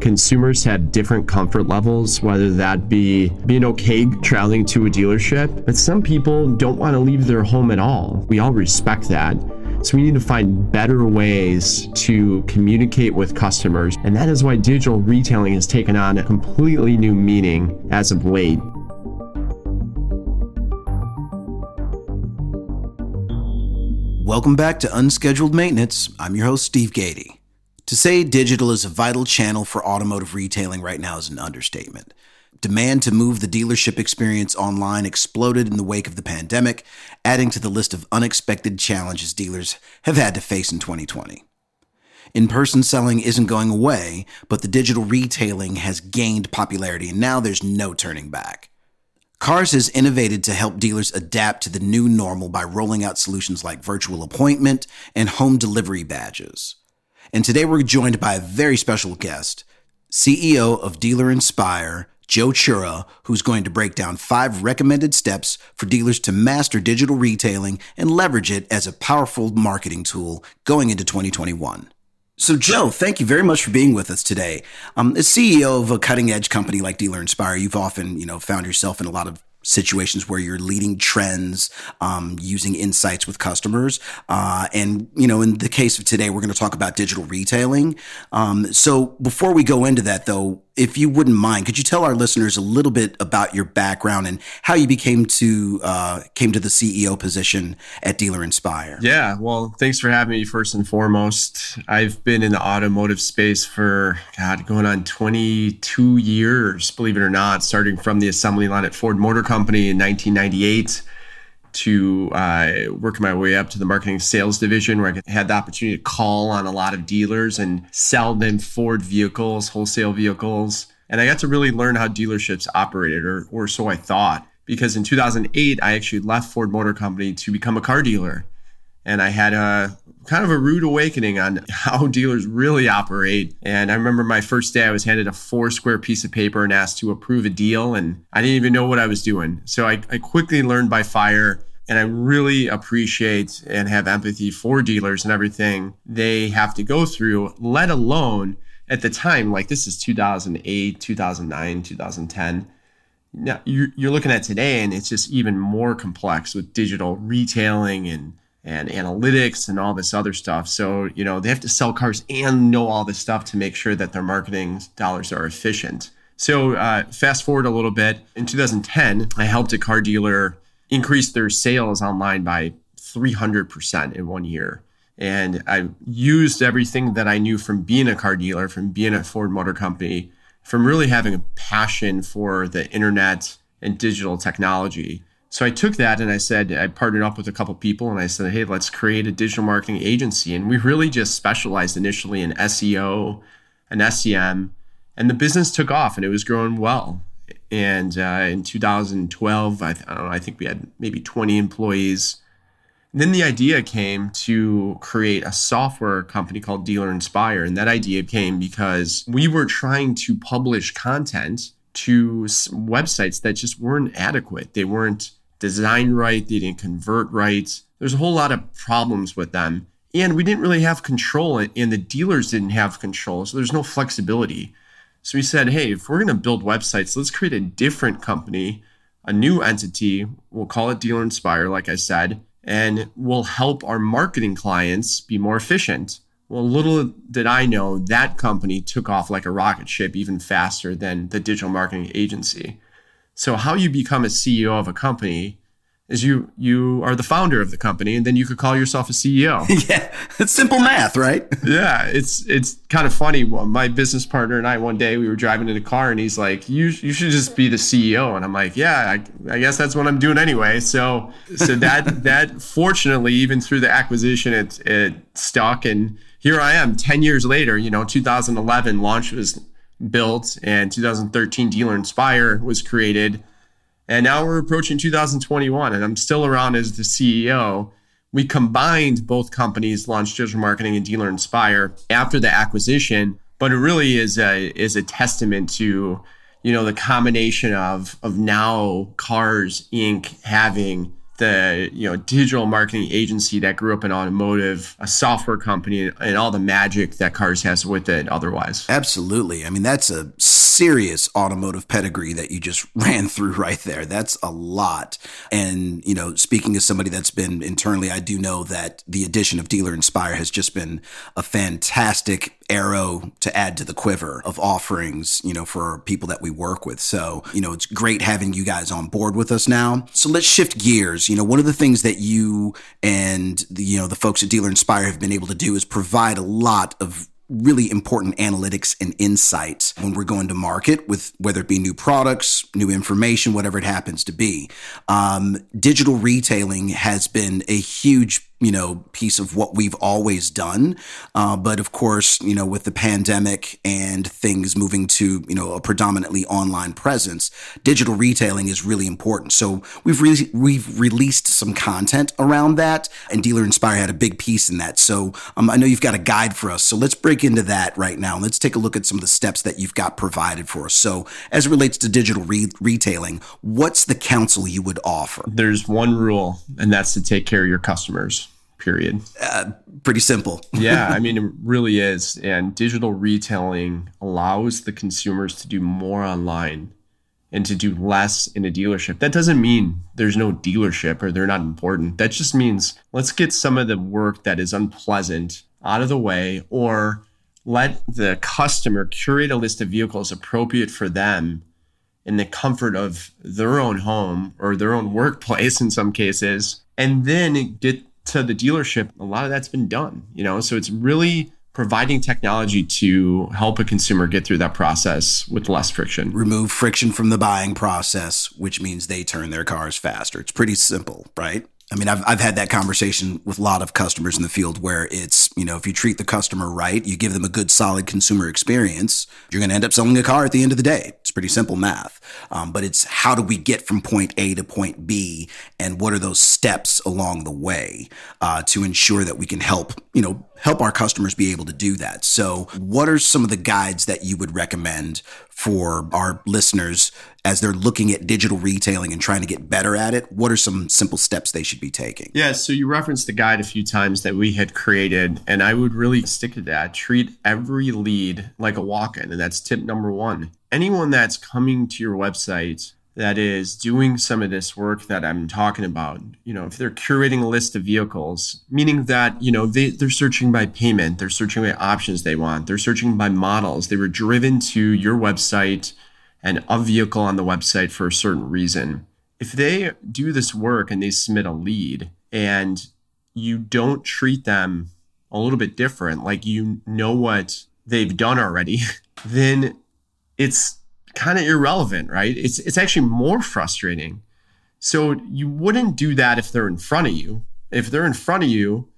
consumers have different comfort levels, whether that be being okay traveling to a dealership, but some people don't want to leave their home at all. We all respect that. So we need to find better ways to communicate with customers. And that is why digital retailing has taken on a completely new meaning as of late. Welcome back to Unscheduled Maintenance. I'm your host, Steve Gady. To say digital is a vital channel for automotive retailing right now is an understatement. Demand to move the dealership experience online exploded in the wake of the pandemic, adding to the list of unexpected challenges dealers have had to face in 2020. In person selling isn't going away, but the digital retailing has gained popularity and now there's no turning back. Cars has innovated to help dealers adapt to the new normal by rolling out solutions like virtual appointment and home delivery badges. And today we're joined by a very special guest, CEO of Dealer Inspire, Joe Chura, who's going to break down five recommended steps for dealers to master digital retailing and leverage it as a powerful marketing tool going into 2021. So, Joe, thank you very much for being with us today. Um, as CEO of a cutting edge company like Dealer Inspire, you've often, you know, found yourself in a lot of situations where you're leading trends, um, using insights with customers. Uh, and, you know, in the case of today, we're going to talk about digital retailing. Um, so before we go into that, though, if you wouldn't mind, could you tell our listeners a little bit about your background and how you became to uh, came to the CEO position at Dealer Inspire? Yeah, well, thanks for having me. First and foremost, I've been in the automotive space for God, going on 22 years, believe it or not. Starting from the assembly line at Ford Motor Company in 1998 to uh, working my way up to the marketing sales division where I had the opportunity to call on a lot of dealers and sell them Ford vehicles, wholesale vehicles. And I got to really learn how dealerships operated, or, or so I thought. Because in 2008, I actually left Ford Motor Company to become a car dealer. And I had a kind of a rude awakening on how dealers really operate. And I remember my first day, I was handed a four square piece of paper and asked to approve a deal. And I didn't even know what I was doing. So I, I quickly learned by fire. And I really appreciate and have empathy for dealers and everything they have to go through, let alone at the time, like this is 2008, 2009, 2010. Now you're, you're looking at today, and it's just even more complex with digital retailing and and analytics and all this other stuff. So, you know, they have to sell cars and know all this stuff to make sure that their marketing dollars are efficient. So, uh, fast forward a little bit. In 2010, I helped a car dealer increase their sales online by 300% in one year. And I used everything that I knew from being a car dealer, from being at Ford Motor Company, from really having a passion for the internet and digital technology so I took that and I said, I partnered up with a couple people and I said, hey, let's create a digital marketing agency. And we really just specialized initially in SEO and SEM. And the business took off and it was growing well. And uh, in 2012, I, I, know, I think we had maybe 20 employees. And then the idea came to create a software company called Dealer Inspire. And that idea came because we were trying to publish content to websites that just weren't adequate. They weren't designed right, they didn't convert right. There's a whole lot of problems with them. And we didn't really have control, and the dealers didn't have control. So there's no flexibility. So we said, hey, if we're going to build websites, let's create a different company, a new entity. We'll call it Dealer Inspire, like I said, and we'll help our marketing clients be more efficient. Well, little did I know that company took off like a rocket ship even faster than the digital marketing agency. So how you become a CEO of a company is you you are the founder of the company and then you could call yourself a CEO. yeah, it's simple math, right? yeah, it's it's kind of funny. My business partner and I one day we were driving in a car and he's like, "You you should just be the CEO." And I'm like, "Yeah, I, I guess that's what I'm doing anyway." So so that that fortunately even through the acquisition it it stuck and here I am 10 years later, you know, 2011 launch was built and 2013 Dealer Inspire was created. And now we're approaching 2021 and I'm still around as the CEO. We combined both companies, Launch Digital Marketing and Dealer Inspire, after the acquisition, but it really is a is a testament to, you know, the combination of of now Cars Inc. having the you know digital marketing agency that grew up in automotive, a software company, and all the magic that cars has with it. Otherwise, absolutely. I mean, that's a serious automotive pedigree that you just ran through right there. That's a lot. And you know, speaking as somebody that's been internally, I do know that the addition of Dealer Inspire has just been a fantastic arrow to add to the quiver of offerings, you know, for people that we work with. So, you know, it's great having you guys on board with us now. So let's shift gears. You know, one of the things that you and the, you know, the folks at Dealer Inspire have been able to do is provide a lot of really important analytics and insights when we're going to market with whether it be new products, new information, whatever it happens to be. Um, digital retailing has been a huge you know, piece of what we've always done. Uh, but of course, you know, with the pandemic and things moving to, you know, a predominantly online presence, digital retailing is really important. So we've re- we've released some content around that, and Dealer Inspire had a big piece in that. So um, I know you've got a guide for us. So let's break into that right now. Let's take a look at some of the steps that you've got provided for us. So as it relates to digital re- retailing, what's the counsel you would offer? There's one rule, and that's to take care of your customers period. Uh, pretty simple. yeah, I mean, it really is. And digital retailing allows the consumers to do more online and to do less in a dealership. That doesn't mean there's no dealership or they're not important. That just means let's get some of the work that is unpleasant out of the way or let the customer curate a list of vehicles appropriate for them in the comfort of their own home or their own workplace in some cases and then get to the dealership, a lot of that's been done, you know? So it's really providing technology to help a consumer get through that process with less friction. Remove friction from the buying process, which means they turn their cars faster. It's pretty simple, right? I mean, I've, I've had that conversation with a lot of customers in the field where it's, you know, if you treat the customer right, you give them a good, solid consumer experience, you're going to end up selling a car at the end of the day. It's pretty simple math. Um, but it's how do we get from point A to point B and what are those steps along the way uh, to ensure that we can help, you know, help our customers be able to do that. So, what are some of the guides that you would recommend for our listeners as they're looking at digital retailing and trying to get better at it? What are some simple steps they should be taking? Yeah, so you referenced the guide a few times that we had created, and I would really stick to that. Treat every lead like a walk in, and that's tip number one. Anyone that's coming to your website that is doing some of this work that I'm talking about. You know, if they're curating a list of vehicles, meaning that, you know, they, they're searching by payment, they're searching by options they want, they're searching by models. They were driven to your website and a vehicle on the website for a certain reason. If they do this work and they submit a lead and you don't treat them a little bit different, like you know what they've done already, then it's kind of irrelevant, right? It's it's actually more frustrating. So you wouldn't do that if they're in front of you. If they're in front of you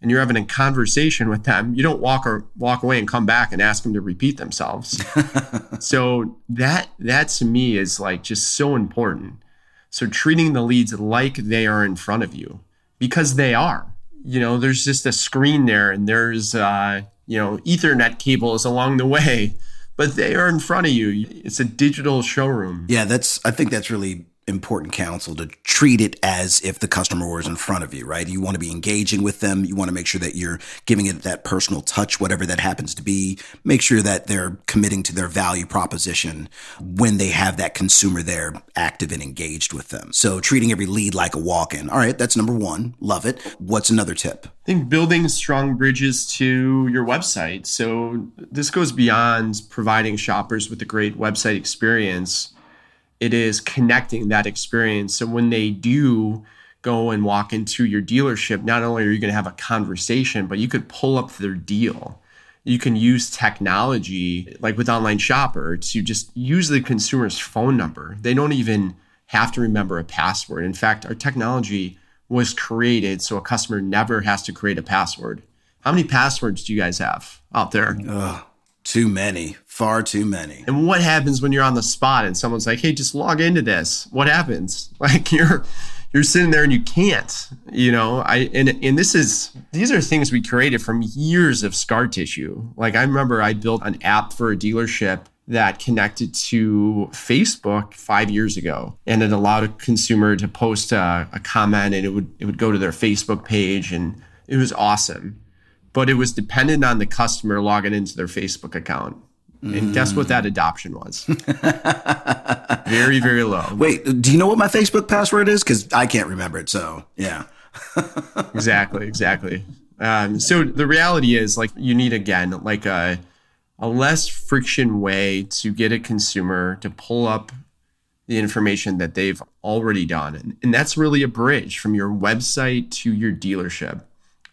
and you're having a conversation with them, you don't walk or walk away and come back and ask them to repeat themselves. so that that to me is like just so important. So treating the leads like they are in front of you because they are. You know, there's just a screen there and there's uh, you know, ethernet cables along the way but they are in front of you. It's a digital showroom. Yeah, that's I think that's really important counsel to treat it as if the customer was in front of you, right? You want to be engaging with them. You want to make sure that you're giving it that personal touch, whatever that happens to be. Make sure that they're committing to their value proposition when they have that consumer there active and engaged with them. So treating every lead like a walk in. All right, that's number one. Love it. What's another tip? I think building strong bridges to your website. So this goes beyond providing shoppers with a great website experience it is connecting that experience. So when they do go and walk into your dealership, not only are you going to have a conversation, but you could pull up their deal. You can use technology, like with Online Shopper, to just use the consumer's phone number. They don't even have to remember a password. In fact, our technology was created so a customer never has to create a password. How many passwords do you guys have out there? Ugh, too many. Far too many. And what happens when you're on the spot and someone's like, "Hey, just log into this." What happens? Like you're you're sitting there and you can't, you know. I and and this is these are things we created from years of scar tissue. Like I remember I built an app for a dealership that connected to Facebook five years ago, and it allowed a consumer to post a, a, comment, and it would it would go to their Facebook page, and it was awesome. But it was dependent on the customer logging into their Facebook account. And guess what that adoption was? very, very low. Wait, do you know what my Facebook password is? Because I can't remember it. So yeah. exactly, exactly. Um, so the reality is, like, you need again, like a a less friction way to get a consumer to pull up the information that they've already done. And, and that's really a bridge from your website to your dealership.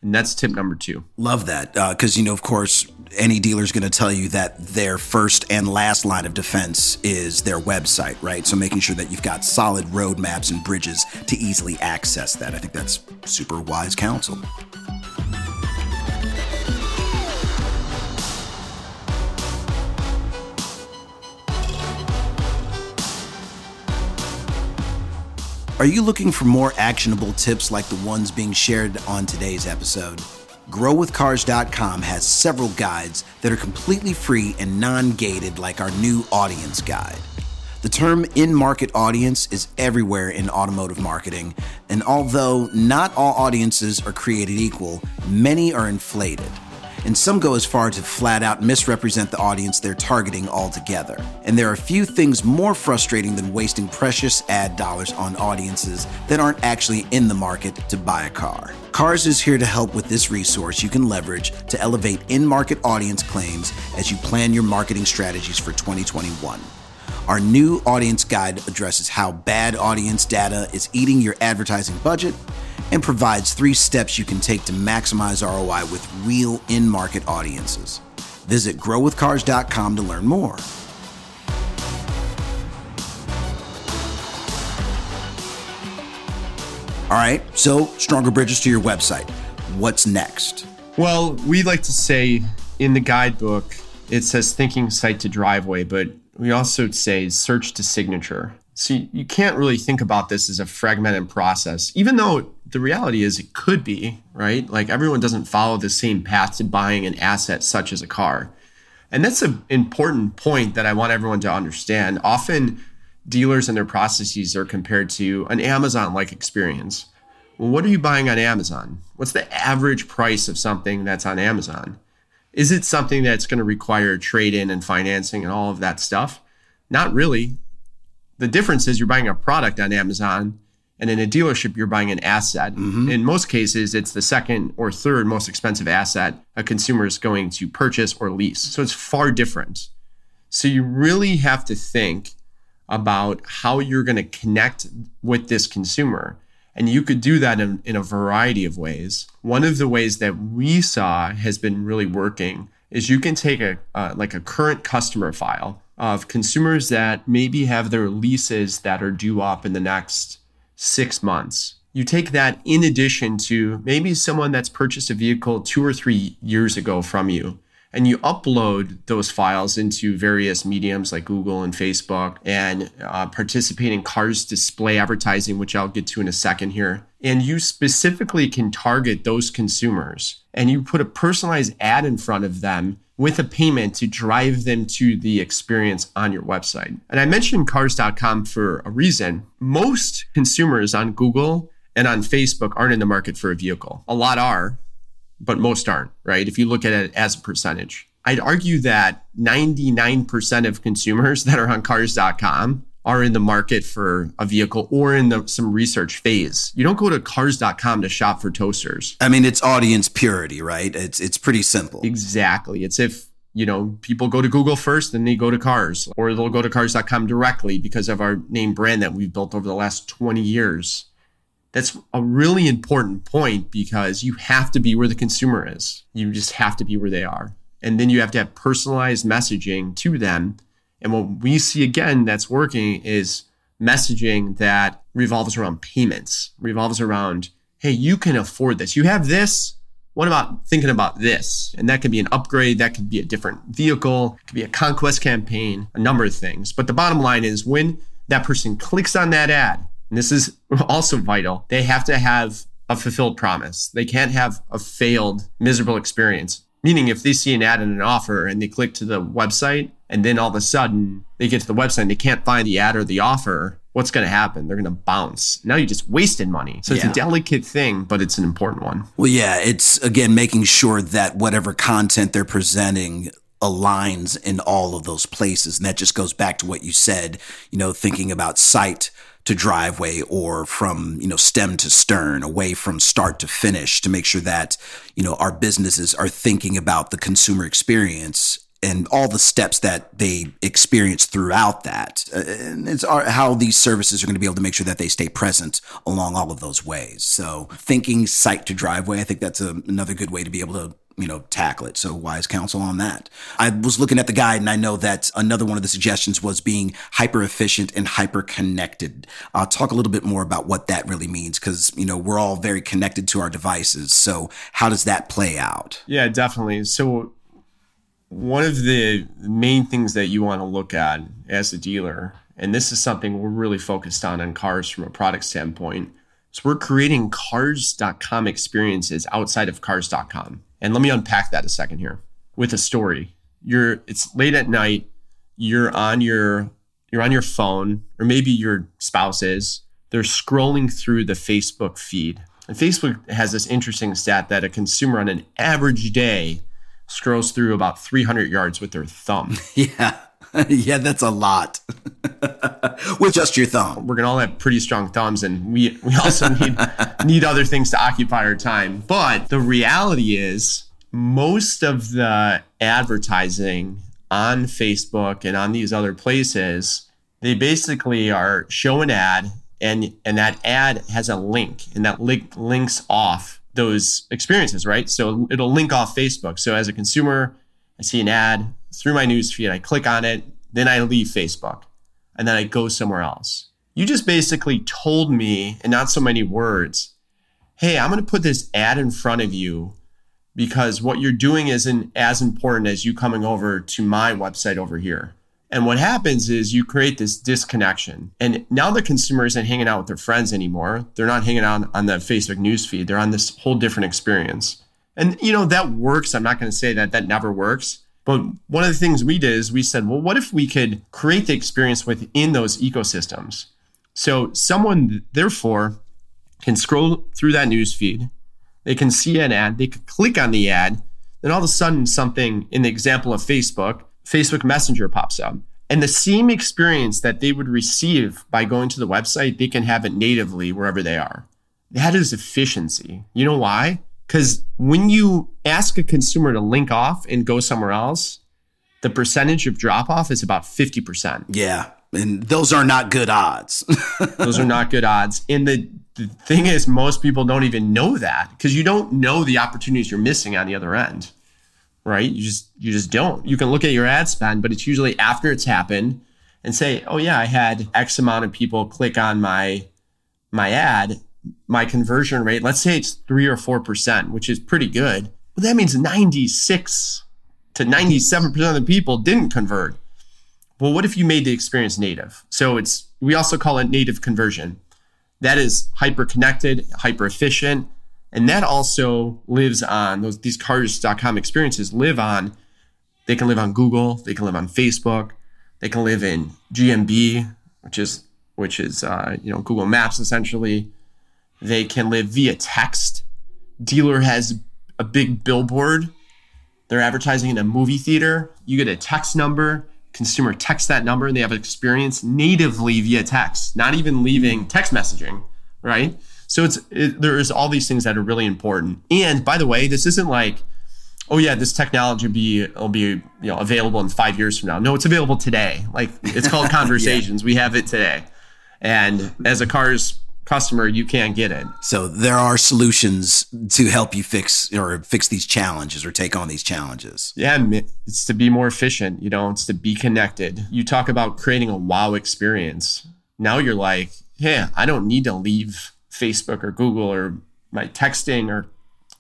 And that's tip number two. Love that. Because, uh, you know, of course, any dealer is going to tell you that their first and last line of defense is their website, right? So making sure that you've got solid roadmaps and bridges to easily access that. I think that's super wise counsel. Are you looking for more actionable tips like the ones being shared on today's episode? GrowWithCars.com has several guides that are completely free and non gated, like our new audience guide. The term in market audience is everywhere in automotive marketing, and although not all audiences are created equal, many are inflated and some go as far to flat out misrepresent the audience they're targeting altogether. And there are few things more frustrating than wasting precious ad dollars on audiences that aren't actually in the market to buy a car. Cars is here to help with this resource you can leverage to elevate in market audience claims as you plan your marketing strategies for 2021. Our new audience guide addresses how bad audience data is eating your advertising budget and provides three steps you can take to maximize ROI with real in market audiences. Visit growwithcars.com to learn more. All right, so stronger bridges to your website. What's next? Well, we like to say in the guidebook, it says thinking site to driveway, but we also say search to signature. So you can't really think about this as a fragmented process, even though the reality is it could be, right? Like everyone doesn't follow the same path to buying an asset such as a car. And that's an important point that I want everyone to understand. Often dealers and their processes are compared to an Amazon like experience. Well, what are you buying on Amazon? What's the average price of something that's on Amazon? Is it something that's going to require trade in and financing and all of that stuff? Not really. The difference is you're buying a product on Amazon and in a dealership, you're buying an asset. Mm-hmm. In most cases, it's the second or third most expensive asset a consumer is going to purchase or lease. So it's far different. So you really have to think about how you're going to connect with this consumer. And you could do that in, in a variety of ways. One of the ways that we saw has been really working is you can take a uh, like a current customer file of consumers that maybe have their leases that are due up in the next six months. You take that in addition to maybe someone that's purchased a vehicle two or three years ago from you, and you upload those files into various mediums like Google and Facebook and uh, participate in cars display advertising, which I'll get to in a second here. And you specifically can target those consumers and you put a personalized ad in front of them with a payment to drive them to the experience on your website. And I mentioned cars.com for a reason. Most consumers on Google and on Facebook aren't in the market for a vehicle. A lot are, but most aren't, right? If you look at it as a percentage. I'd argue that 99% of consumers that are on cars.com are in the market for a vehicle or in the, some research phase. You don't go to cars.com to shop for toasters. I mean, it's audience purity, right? It's it's pretty simple. Exactly. It's if you know, people go to Google first, then they go to cars, or they'll go to cars.com directly because of our name brand that we've built over the last 20 years. That's a really important point because you have to be where the consumer is. You just have to be where they are. And then you have to have personalized messaging to them and what we see again that's working is messaging that revolves around payments, revolves around, hey, you can afford this. You have this. What about thinking about this? And that could be an upgrade, that could be a different vehicle, it could be a conquest campaign, a number of things. But the bottom line is when that person clicks on that ad, and this is also vital, they have to have a fulfilled promise. They can't have a failed, miserable experience. Meaning, if they see an ad and an offer and they click to the website and then all of a sudden they get to the website and they can't find the ad or the offer, what's going to happen? They're going to bounce. Now you're just wasted money. So it's a delicate thing, but it's an important one. Well, yeah, it's again making sure that whatever content they're presenting aligns in all of those places. And that just goes back to what you said, you know, thinking about site to driveway or from, you know, stem to stern, away from start to finish to make sure that, you know, our businesses are thinking about the consumer experience and all the steps that they experience throughout that. Uh, And it's how these services are going to be able to make sure that they stay present along all of those ways. So thinking site to driveway, I think that's a, another good way to be able to you know tackle it. So wise counsel on that? I was looking at the guide and i know that another one of the suggestions was being hyper efficient and hyper connected i'll talk a little bit more about what that really means because you know we're all very connected to our devices. So how does that play out? Yeah, definitely. So one of the main things that you want to look at as a dealer, and this is something we're really focused on in cars from a product standpoint, is we're creating cars.com experiences outside of cars.com. And let me unpack that a second here with a story. You're it's late at night, you're on your you're on your phone, or maybe your spouse is, they're scrolling through the Facebook feed. And Facebook has this interesting stat that a consumer on an average day scrolls through about 300 yards with their thumb. yeah yeah that's a lot with just your thumb We're gonna all have pretty strong thumbs, and we we also need need other things to occupy our time. But the reality is, most of the advertising on Facebook and on these other places, they basically are show an ad, and and that ad has a link, and that link links off those experiences, right? So it'll link off Facebook. So as a consumer, I see an ad through my newsfeed, I click on it, then I leave Facebook, and then I go somewhere else. You just basically told me, in not so many words, hey, I'm going to put this ad in front of you because what you're doing isn't as important as you coming over to my website over here. And what happens is you create this disconnection. And now the consumer isn't hanging out with their friends anymore. They're not hanging out on the Facebook newsfeed. They're on this whole different experience. And, you know, that works. I'm not going to say that that never works. But one of the things we did is we said, well, what if we could create the experience within those ecosystems? So someone, therefore, can scroll through that news feed. They can see an ad. They can click on the ad. Then all of a sudden, something in the example of Facebook, Facebook Messenger pops up. And the same experience that they would receive by going to the website, they can have it natively wherever they are. That is efficiency. You know why? Because when you ask a consumer to link off and go somewhere else, the percentage of drop off is about 50%. yeah and those are not good odds Those are not good odds. And the, the thing is, most people don't even know that because you don't know the opportunities you're missing on the other end, right? You just you just don't. You can look at your ad spend, but it's usually after it's happened and say, "Oh yeah, I had X amount of people click on my my ad. My conversion rate, let's say it's three or four percent, which is pretty good. Well, that means 96 to 97 percent of the people didn't convert." Well, what if you made the experience native? So it's we also call it native conversion. That is hyper connected, hyper efficient, and that also lives on those these cars.com experiences live on they can live on Google, they can live on Facebook, they can live in GMB, which is which is uh, you know Google Maps essentially. They can live via text. Dealer has a big billboard. They're advertising in a movie theater. You get a text number consumer texts that number and they have an experience natively via text, not even leaving text messaging, right? So it's it, there's all these things that are really important. And by the way, this isn't like, oh yeah, this technology will be will be you know available in five years from now. No, it's available today. Like it's called conversations. We have it today, and as a car's customer, you can't get it. So there are solutions to help you fix or fix these challenges or take on these challenges. Yeah, it's to be more efficient. You know, it's to be connected. You talk about creating a wow experience. Now you're like, hey, I don't need to leave Facebook or Google or my texting or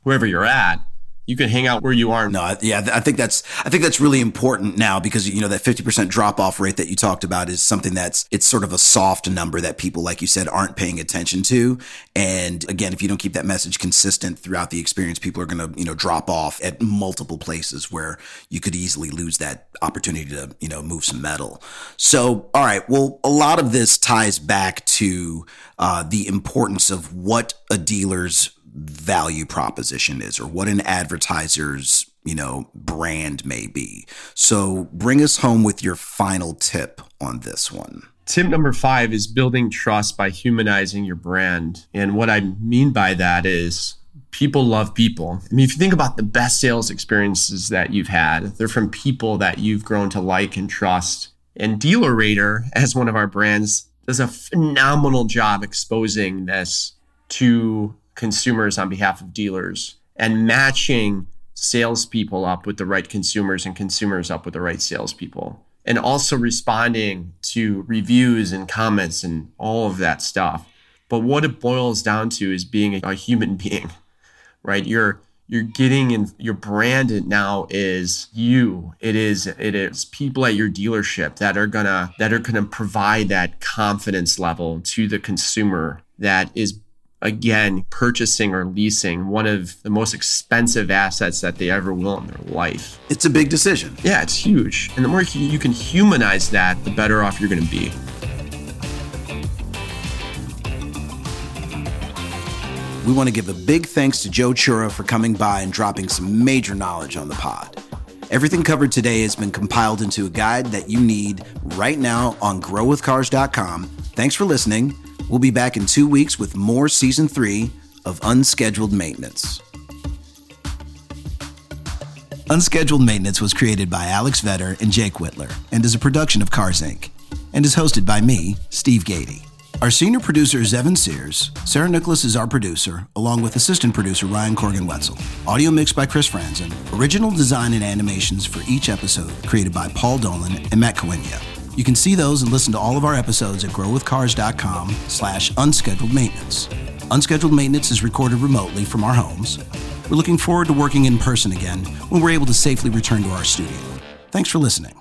wherever you're at. You can hang out where you are. No, yeah, I think that's I think that's really important now because you know that 50% drop off rate that you talked about is something that's it's sort of a soft number that people like you said aren't paying attention to. And again, if you don't keep that message consistent throughout the experience, people are going to, you know, drop off at multiple places where you could easily lose that opportunity to, you know, move some metal. So, all right, well, a lot of this ties back to uh, the importance of what a dealer's value proposition is or what an advertiser's you know brand may be. So bring us home with your final tip on this one. Tip number five is building trust by humanizing your brand. And what i mean by that is people love people. I mean if you think about the best sales experiences that you've had they're from people that you've grown to like and trust. And DealerRater as one of our brands does a phenomenal job exposing this to consumers on behalf of dealers and matching salespeople up with the right consumers and consumers up with the right salespeople. And also responding to reviews and comments and all of that stuff. But what it boils down to is being a human being, right? You're you're getting in your brand now is you it is it is people at your dealership that are gonna that are gonna provide that confidence level to the consumer that is again, purchasing or leasing one of the most expensive assets that they ever will in their life. It's a big decision. Yeah, it's huge. And the more you can humanize that, the better off you're going to be. We want to give a big thanks to Joe Chura for coming by and dropping some major knowledge on the pod. Everything covered today has been compiled into a guide that you need right now on growwithcars.com. Thanks for listening We'll be back in two weeks with more season three of Unscheduled Maintenance. Unscheduled Maintenance was created by Alex Vetter and Jake Whitler and is a production of Cars Inc. and is hosted by me, Steve Gady. Our senior producer is Evan Sears. Sarah Nicholas is our producer, along with assistant producer Ryan Corgan Wetzel. Audio mixed by Chris Franzen. Original design and animations for each episode created by Paul Dolan and Matt Coinia. You can see those and listen to all of our episodes at growwithcars.com slash unscheduled maintenance. Unscheduled maintenance is recorded remotely from our homes. We're looking forward to working in person again when we're able to safely return to our studio. Thanks for listening.